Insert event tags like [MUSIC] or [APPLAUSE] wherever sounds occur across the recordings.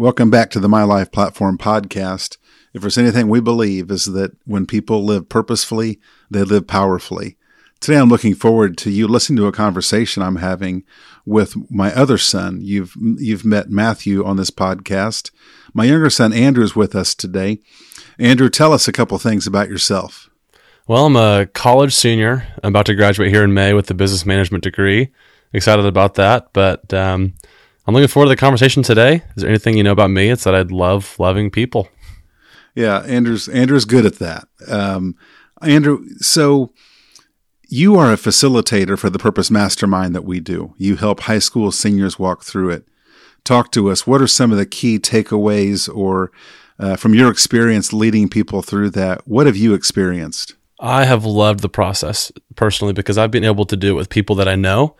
Welcome back to the My Life Platform podcast. If there's anything we believe is that when people live purposefully, they live powerfully. Today I'm looking forward to you listening to a conversation I'm having with my other son. You've you've met Matthew on this podcast. My younger son Andrew is with us today. Andrew, tell us a couple things about yourself. Well, I'm a college senior. I'm about to graduate here in May with a business management degree. Excited about that, but um, I'm looking forward to the conversation today. Is there anything you know about me? It's that I love loving people. Yeah, Andrew's Andrew's good at that. Um, Andrew, so you are a facilitator for the Purpose Mastermind that we do. You help high school seniors walk through it. Talk to us. What are some of the key takeaways, or uh, from your experience leading people through that? What have you experienced? I have loved the process personally because I've been able to do it with people that I know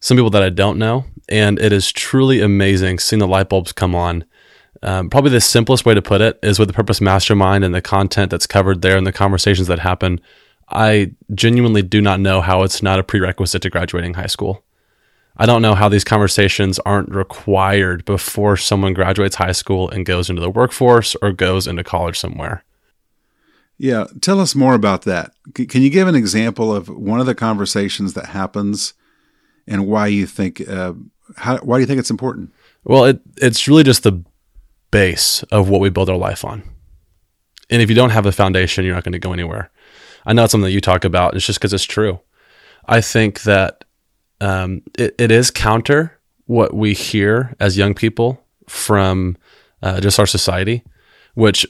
some people that I don't know. And it is truly amazing seeing the light bulbs come on. Um, probably the simplest way to put it is with the Purpose Mastermind and the content that's covered there and the conversations that happen. I genuinely do not know how it's not a prerequisite to graduating high school. I don't know how these conversations aren't required before someone graduates high school and goes into the workforce or goes into college somewhere. Yeah, tell us more about that. Can you give an example of one of the conversations that happens and why you think uh, how, why do you think it's important? Well, it, it's really just the base of what we build our life on. And if you don't have a foundation, you're not going to go anywhere. I know it's something that you talk about. It's just because it's true. I think that um, it, it is counter what we hear as young people from uh, just our society, which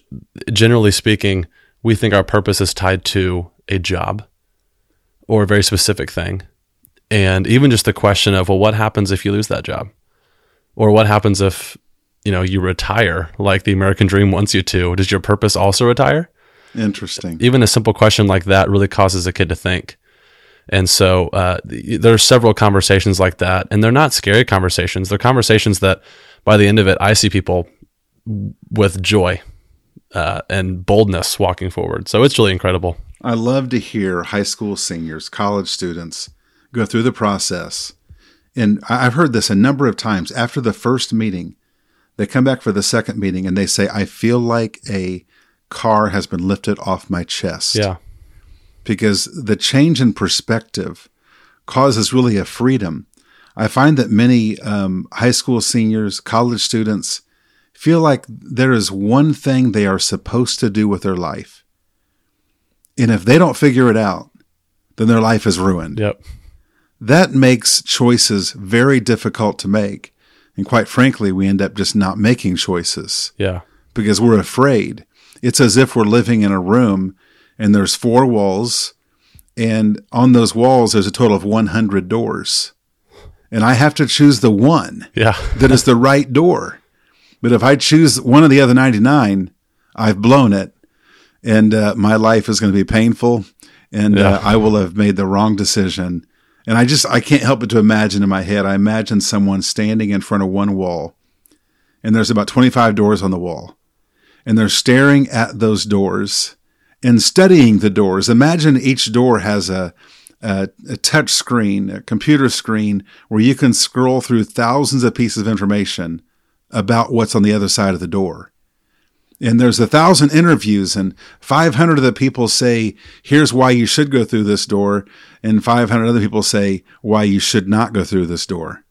generally speaking, we think our purpose is tied to a job or a very specific thing. And even just the question of, well, what happens if you lose that job? Or what happens if, you know, you retire like the American dream wants you to? Does your purpose also retire? Interesting. Even a simple question like that really causes a kid to think. And so uh, there are several conversations like that, and they're not scary conversations. They're conversations that, by the end of it, I see people with joy uh, and boldness walking forward. So it's really incredible. I love to hear high school seniors, college students go through the process. And I've heard this a number of times. After the first meeting, they come back for the second meeting and they say, I feel like a car has been lifted off my chest. Yeah. Because the change in perspective causes really a freedom. I find that many um, high school seniors, college students feel like there is one thing they are supposed to do with their life. And if they don't figure it out, then their life is ruined. Yep. That makes choices very difficult to make. And quite frankly, we end up just not making choices. Yeah. Because we're afraid. It's as if we're living in a room and there's four walls, and on those walls, there's a total of 100 doors. And I have to choose the one yeah. [LAUGHS] that is the right door. But if I choose one of the other 99, I've blown it. And uh, my life is going to be painful. And yeah. uh, I will have made the wrong decision and I just, I can't help but to imagine in my head, I imagine someone standing in front of one wall and there's about 25 doors on the wall and they're staring at those doors and studying the doors. Imagine each door has a, a, a touch screen, a computer screen where you can scroll through thousands of pieces of information about what's on the other side of the door and there's a thousand interviews and 500 of the people say here's why you should go through this door and 500 other people say why you should not go through this door.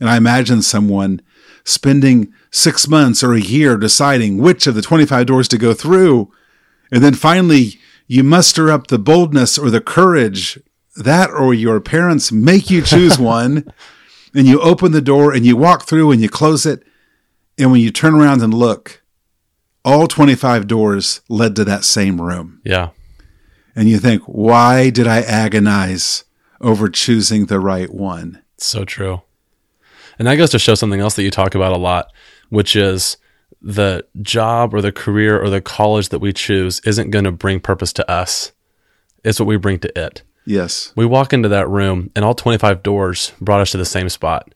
And i imagine someone spending six months or a year deciding which of the 25 doors to go through and then finally you muster up the boldness or the courage that or your parents make you choose [LAUGHS] one and you open the door and you walk through and you close it. And when you turn around and look all 25 doors led to that same room. Yeah. And you think, why did I agonize over choosing the right one? So true. And that goes to show something else that you talk about a lot, which is the job or the career or the college that we choose isn't going to bring purpose to us. It's what we bring to it. Yes. We walk into that room and all 25 doors brought us to the same spot.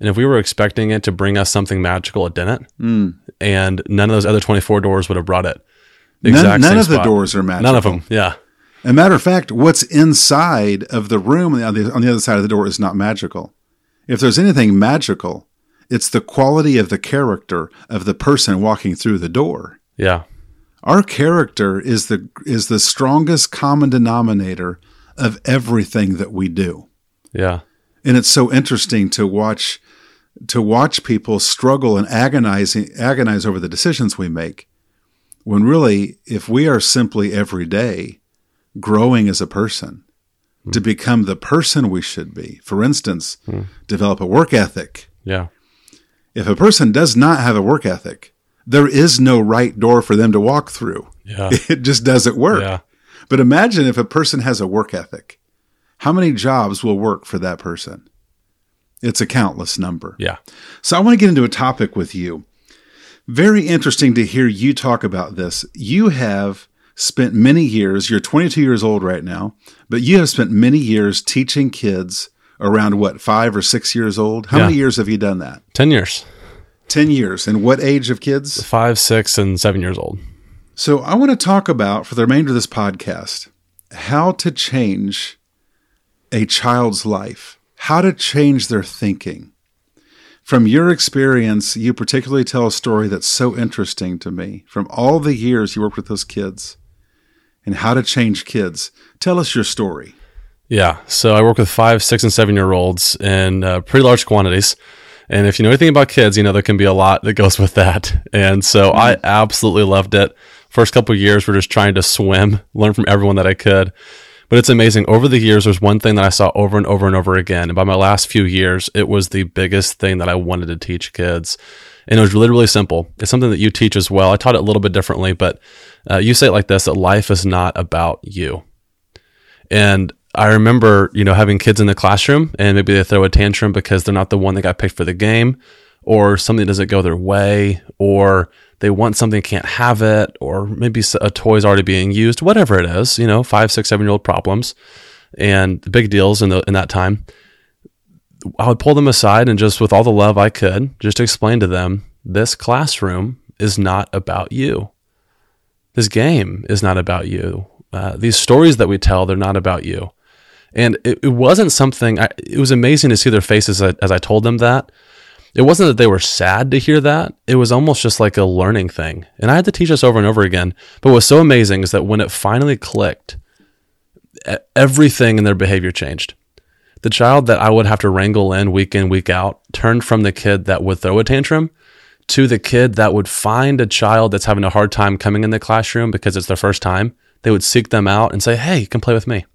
And if we were expecting it to bring us something magical, it didn't. Mm. And none of those other 24 doors would have brought it. The none, none of spot. the doors are magical. None of them. Yeah. As a matter of fact, what's inside of the room on the, on the other side of the door is not magical. If there's anything magical, It's the quality of the character of the person walking through the door. Yeah. Our character is the is the strongest common denominator of everything that we do. Yeah. And it's so interesting to watch to watch people struggle and agonize agonize over the decisions we make. When really if we are simply every day growing as a person mm. to become the person we should be. For instance, mm. develop a work ethic. Yeah. If a person does not have a work ethic, there is no right door for them to walk through. Yeah. [LAUGHS] It just doesn't work. Yeah. But imagine if a person has a work ethic. How many jobs will work for that person? It's a countless number. Yeah. So I want to get into a topic with you. Very interesting to hear you talk about this. You have spent many years, you're 22 years old right now, but you have spent many years teaching kids around what, five or six years old? How Yeah. many years have you done that? 10 years. 10 years. And what age of kids? Five, six, and seven years old. So I want to talk about, for the remainder of this podcast, how to change a child's life, how to change their thinking. From your experience, you particularly tell a story that's so interesting to me from all the years you worked with those kids and how to change kids. Tell us your story. Yeah. So I work with five, six, and seven year olds in uh, pretty large quantities. And if you know anything about kids, you know there can be a lot that goes with that. And so I absolutely loved it. First couple of years, we're just trying to swim, learn from everyone that I could. But it's amazing. Over the years, there's one thing that I saw over and over and over again. And by my last few years, it was the biggest thing that I wanted to teach kids. And it was really simple. It's something that you teach as well. I taught it a little bit differently, but uh, you say it like this that life is not about you. And I remember, you know, having kids in the classroom and maybe they throw a tantrum because they're not the one that got picked for the game or something doesn't go their way or they want something, can't have it, or maybe a toy's already being used, whatever it is, you know, five, six, seven year old problems and big deals in, the, in that time. I would pull them aside and just with all the love I could, just explain to them this classroom is not about you. This game is not about you. Uh, these stories that we tell, they're not about you. And it, it wasn't something, I, it was amazing to see their faces as, as I told them that. It wasn't that they were sad to hear that. It was almost just like a learning thing. And I had to teach this over and over again. But what's so amazing is that when it finally clicked, everything in their behavior changed. The child that I would have to wrangle in week in, week out turned from the kid that would throw a tantrum to the kid that would find a child that's having a hard time coming in the classroom because it's their first time. They would seek them out and say, Hey, you can play with me.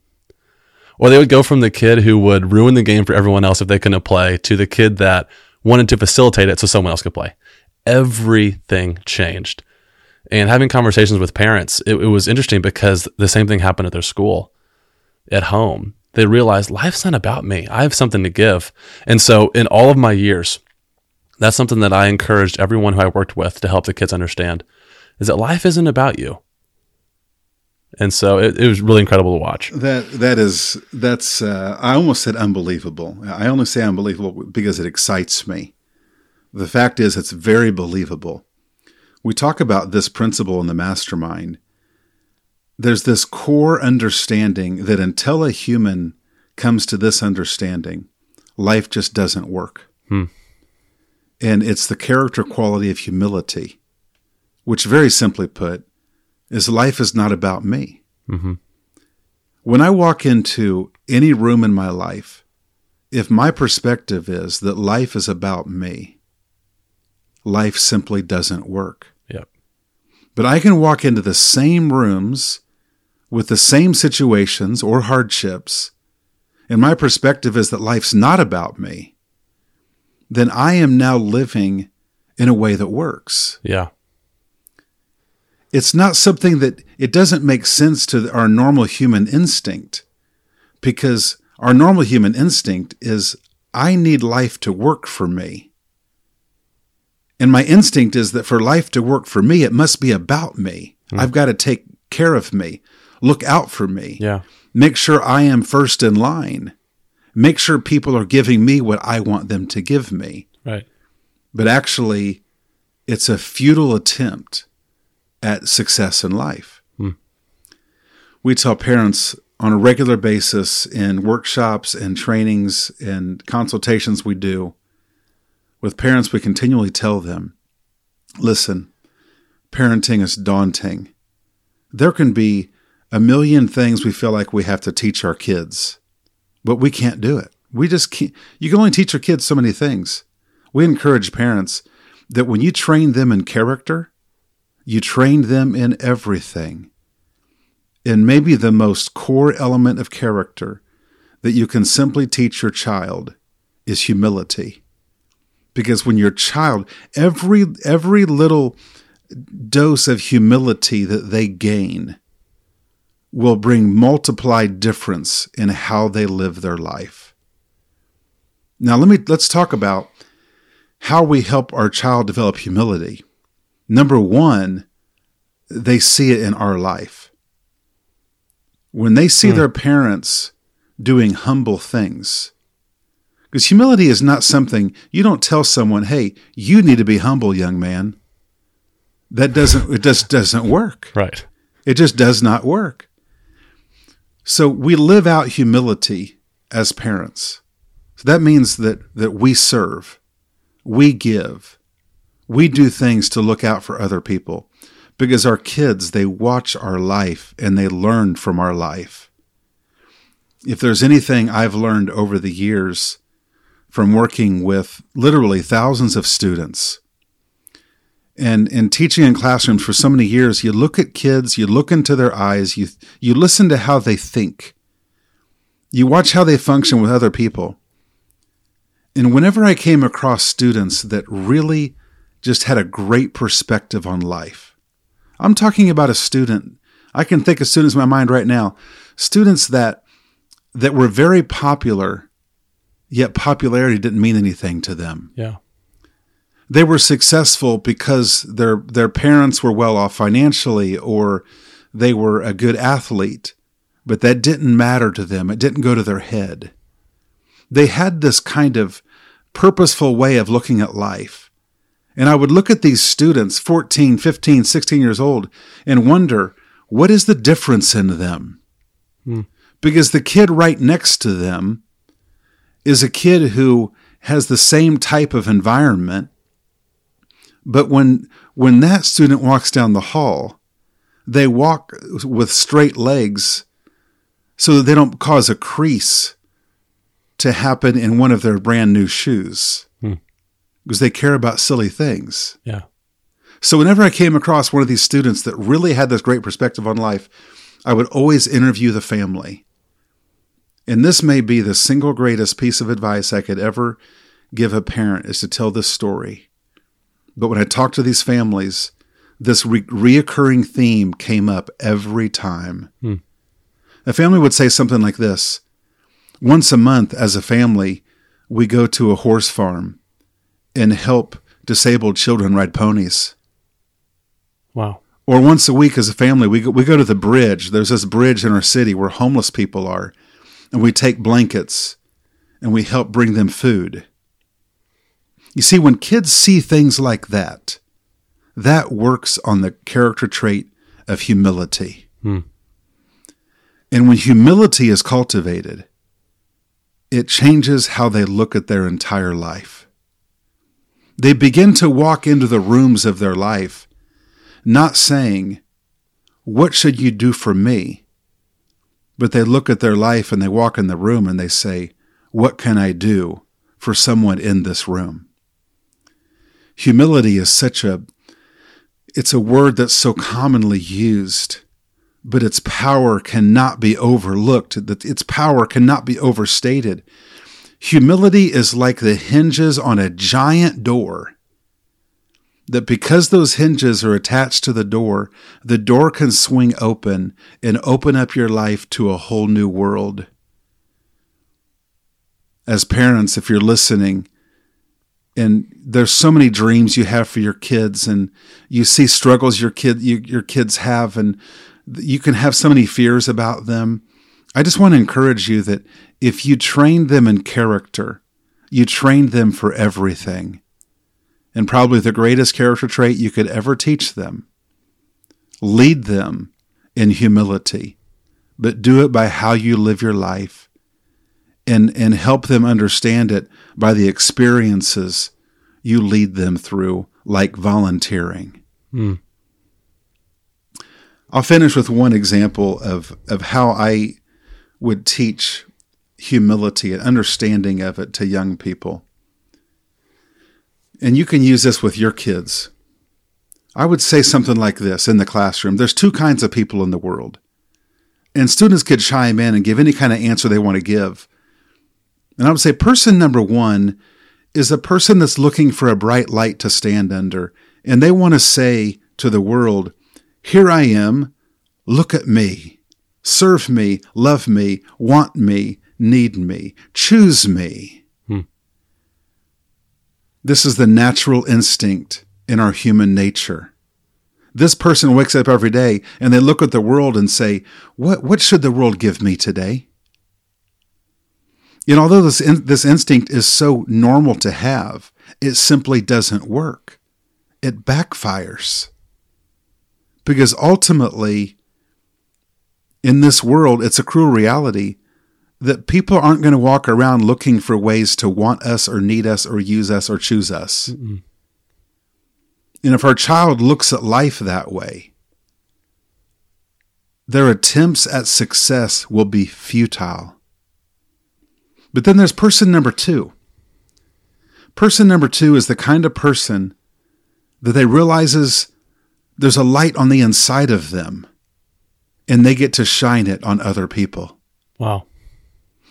Or they would go from the kid who would ruin the game for everyone else if they couldn't play to the kid that wanted to facilitate it so someone else could play. Everything changed. And having conversations with parents, it, it was interesting because the same thing happened at their school, at home. They realized life's not about me. I have something to give. And so, in all of my years, that's something that I encouraged everyone who I worked with to help the kids understand is that life isn't about you. And so it, it was really incredible to watch. That that is that's uh, I almost said unbelievable. I only say unbelievable because it excites me. The fact is, it's very believable. We talk about this principle in the mastermind. There's this core understanding that until a human comes to this understanding, life just doesn't work. Hmm. And it's the character quality of humility, which, very simply put, is life is not about me. Mm-hmm. When I walk into any room in my life, if my perspective is that life is about me, life simply doesn't work. Yep. But I can walk into the same rooms with the same situations or hardships, and my perspective is that life's not about me, then I am now living in a way that works. Yeah. It's not something that it doesn't make sense to our normal human instinct because our normal human instinct is I need life to work for me. And my instinct is that for life to work for me, it must be about me. Mm-hmm. I've got to take care of me, look out for me, Yeah. make sure I am first in line, make sure people are giving me what I want them to give me. Right. But actually, it's a futile attempt at success in life. Hmm. We tell parents on a regular basis in workshops and trainings and consultations we do With parents, we continually tell them, listen, parenting is daunting. There can be a million things we feel like we have to teach our kids, but we can't do it. We just can't. You can only teach your kids so many things. We encourage parents that when you train them in character, you train them in everything. And maybe the most core element of character that you can simply teach your child is humility. Because when your child, every every little dose of humility that they gain will bring multiplied difference in how they live their life. Now let me let's talk about how we help our child develop humility. Number 1, they see it in our life. When they see hmm. their parents doing humble things, because humility is not something you don't tell someone, "Hey, you need to be humble, young man." That doesn't it just doesn't work. Right. It just does not work. So we live out humility as parents. So that means that that we serve, we give, we do things to look out for other people because our kids they watch our life and they learn from our life. If there's anything I've learned over the years from working with literally thousands of students and in teaching in classrooms for so many years, you look at kids, you look into their eyes, you you listen to how they think. You watch how they function with other people. And whenever I came across students that really just had a great perspective on life, I'm talking about a student. I can think of students in my mind right now, students that that were very popular yet popularity didn't mean anything to them. Yeah. They were successful because their their parents were well off financially or they were a good athlete, but that didn't matter to them. It didn't go to their head. They had this kind of purposeful way of looking at life. And I would look at these students, 14, 15, 16 years old, and wonder, what is the difference in them? Hmm. Because the kid right next to them is a kid who has the same type of environment. But when, when that student walks down the hall, they walk with straight legs so that they don't cause a crease to happen in one of their brand new shoes hmm. Because they care about silly things. Yeah. So whenever I came across one of these students that really had this great perspective on life, I would always interview the family and this may be the single greatest piece of advice I could ever give a parent is to tell this story. But when I talked to these families, this re- reoccurring theme came up every time. Hmm. A family would say something like this Once a month, as a family, we go to a horse farm and help disabled children ride ponies. Wow. Or once a week, as a family, we go, we go to the bridge. There's this bridge in our city where homeless people are and we take blankets and we help bring them food. You see, when kids see things like that, that works on the character trait of humility. Hmm. And when humility is cultivated, it changes how they look at their entire life. They begin to walk into the rooms of their life, not saying, What should you do for me? But they look at their life and they walk in the room and they say, What can I do for someone in this room? Humility is such a it's a word that's so commonly used, but its power cannot be overlooked, that its power cannot be overstated. Humility is like the hinges on a giant door that because those hinges are attached to the door, the door can swing open and open up your life to a whole new world. As parents, if you're listening, and there's so many dreams you have for your kids, and you see struggles your kid you, your kids have, and you can have so many fears about them. I just want to encourage you that if you train them in character, you train them for everything and probably the greatest character trait you could ever teach them. Lead them in humility, but do it by how you live your life and, and help them understand it by the experiences you lead them through, like volunteering. Hmm. I'll finish with one example of, of how I would teach humility and understanding of it to young people. And you can use this with your kids. I would say something like this in the classroom there's two kinds of people in the world. And students could chime in and give any kind of answer they want to give. And I would say person number one is a person that's looking for a bright light to stand under. And they want to say to the world, Here I am, look at me, serve me, love me, want me, need me, choose me. Hmm. This is the natural instinct in our human nature. This person wakes up every day and they look at the world and say, What, what should the world give me today? You know, although this, in, this instinct is so normal to have, it simply doesn't work. It backfires. Because ultimately, in this world, it's a cruel reality that people aren't going to walk around looking for ways to want us or need us or use us or choose us. Mm-mm. And if our child looks at life that way, their attempts at success will be futile. But then there's person number two. Person number two is the kind of person that they realizes there's a light on the inside of them and they get to shine it on other people. Wow.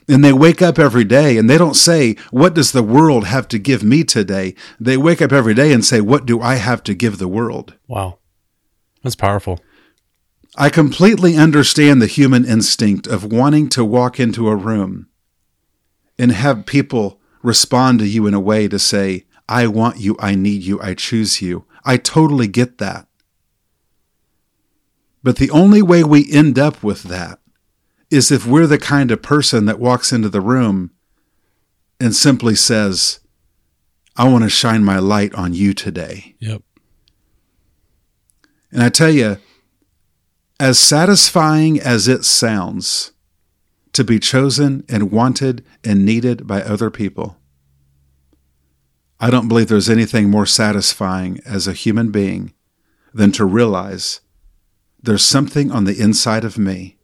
And they wake up every day and they don't say, What does the world have to give me today? They wake up every day and say, What do I have to give the world? Wow. That's powerful. I completely understand the human instinct of wanting to walk into a room and have people respond to you in a way to say, I want you, I need you, I choose you. I totally get that. But the only way we end up with that is if we're the kind of person that walks into the room and simply says, I want to shine my light on you today. Yep. And I tell you, as satisfying as it sounds to be chosen and wanted and needed by other people, I don't believe there's anything more satisfying as a human being than to realize there's something on the inside of me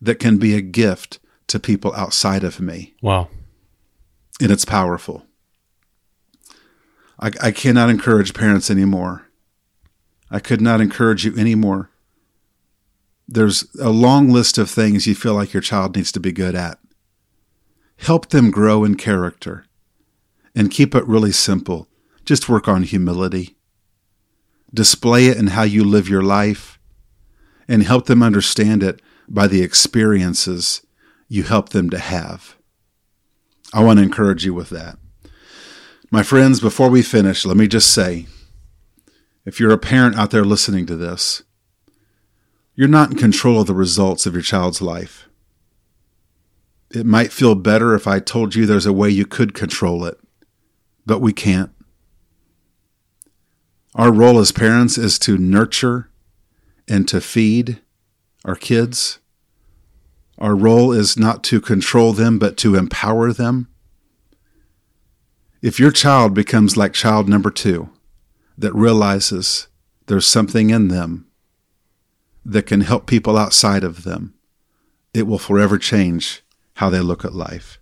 that can be a gift to people outside of me. Wow. And it's powerful. I, I cannot encourage parents anymore. I could not encourage you anymore. There's a long list of things you feel like your child needs to be good at. Help them grow in character and keep it really simple. Just work on humility. Display it in how you live your life and help them understand it by the experiences you help them to have. I want to encourage you with that. My friends, before we finish, let me just say if you're a parent out there listening to this, you're not in control of the results of your child's life. It might feel better if I told you there's a way you could control it, but we can't. Our role as parents is to nurture and to feed our kids. Our role is not to control them, but to empower them. If your child becomes like child number two, that realizes there's something in them that can help people outside of them, it will forever change how they look at life.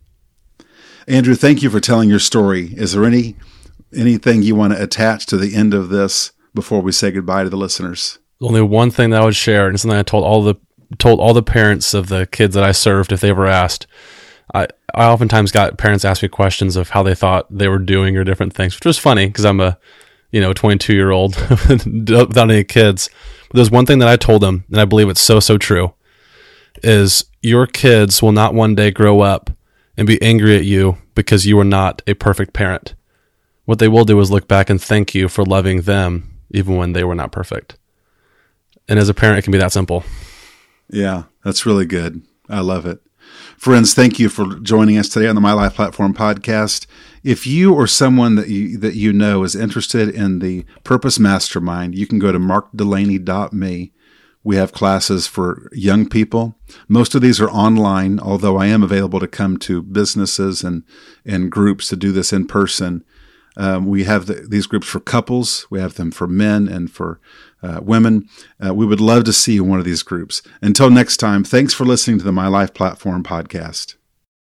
Andrew, thank you for telling your story. Is there any anything you want to attach to the end of this before we say goodbye to the listeners? Only one thing that I would share, and something I told all the told all the parents of the kids that I served if they were asked. I, I oftentimes got parents ask me questions of how they thought they were doing or different things, which was funny because I'm a, you know, 22 year old [LAUGHS] without any kids. But there's one thing that I told them, and I believe it's so, so true, is your kids will not one day grow up and be angry at you because you are not a perfect parent. What they will do is look back and thank you for loving them even when they were not perfect. And as a parent, it can be that simple. Yeah, that's really good. I love it. Friends, thank you for joining us today on the My Life Platform podcast. If you or someone that you that you know is interested in the Purpose Mastermind, you can go to markdelaney.me. We have classes for young people. Most of these are online, although I am available to come to businesses and, and groups to do this in person. Um, we have the, these groups for couples. We have them for men and for uh, women. Uh, we would love to see you in one of these groups. Until next time, thanks for listening to the My Life Platform podcast.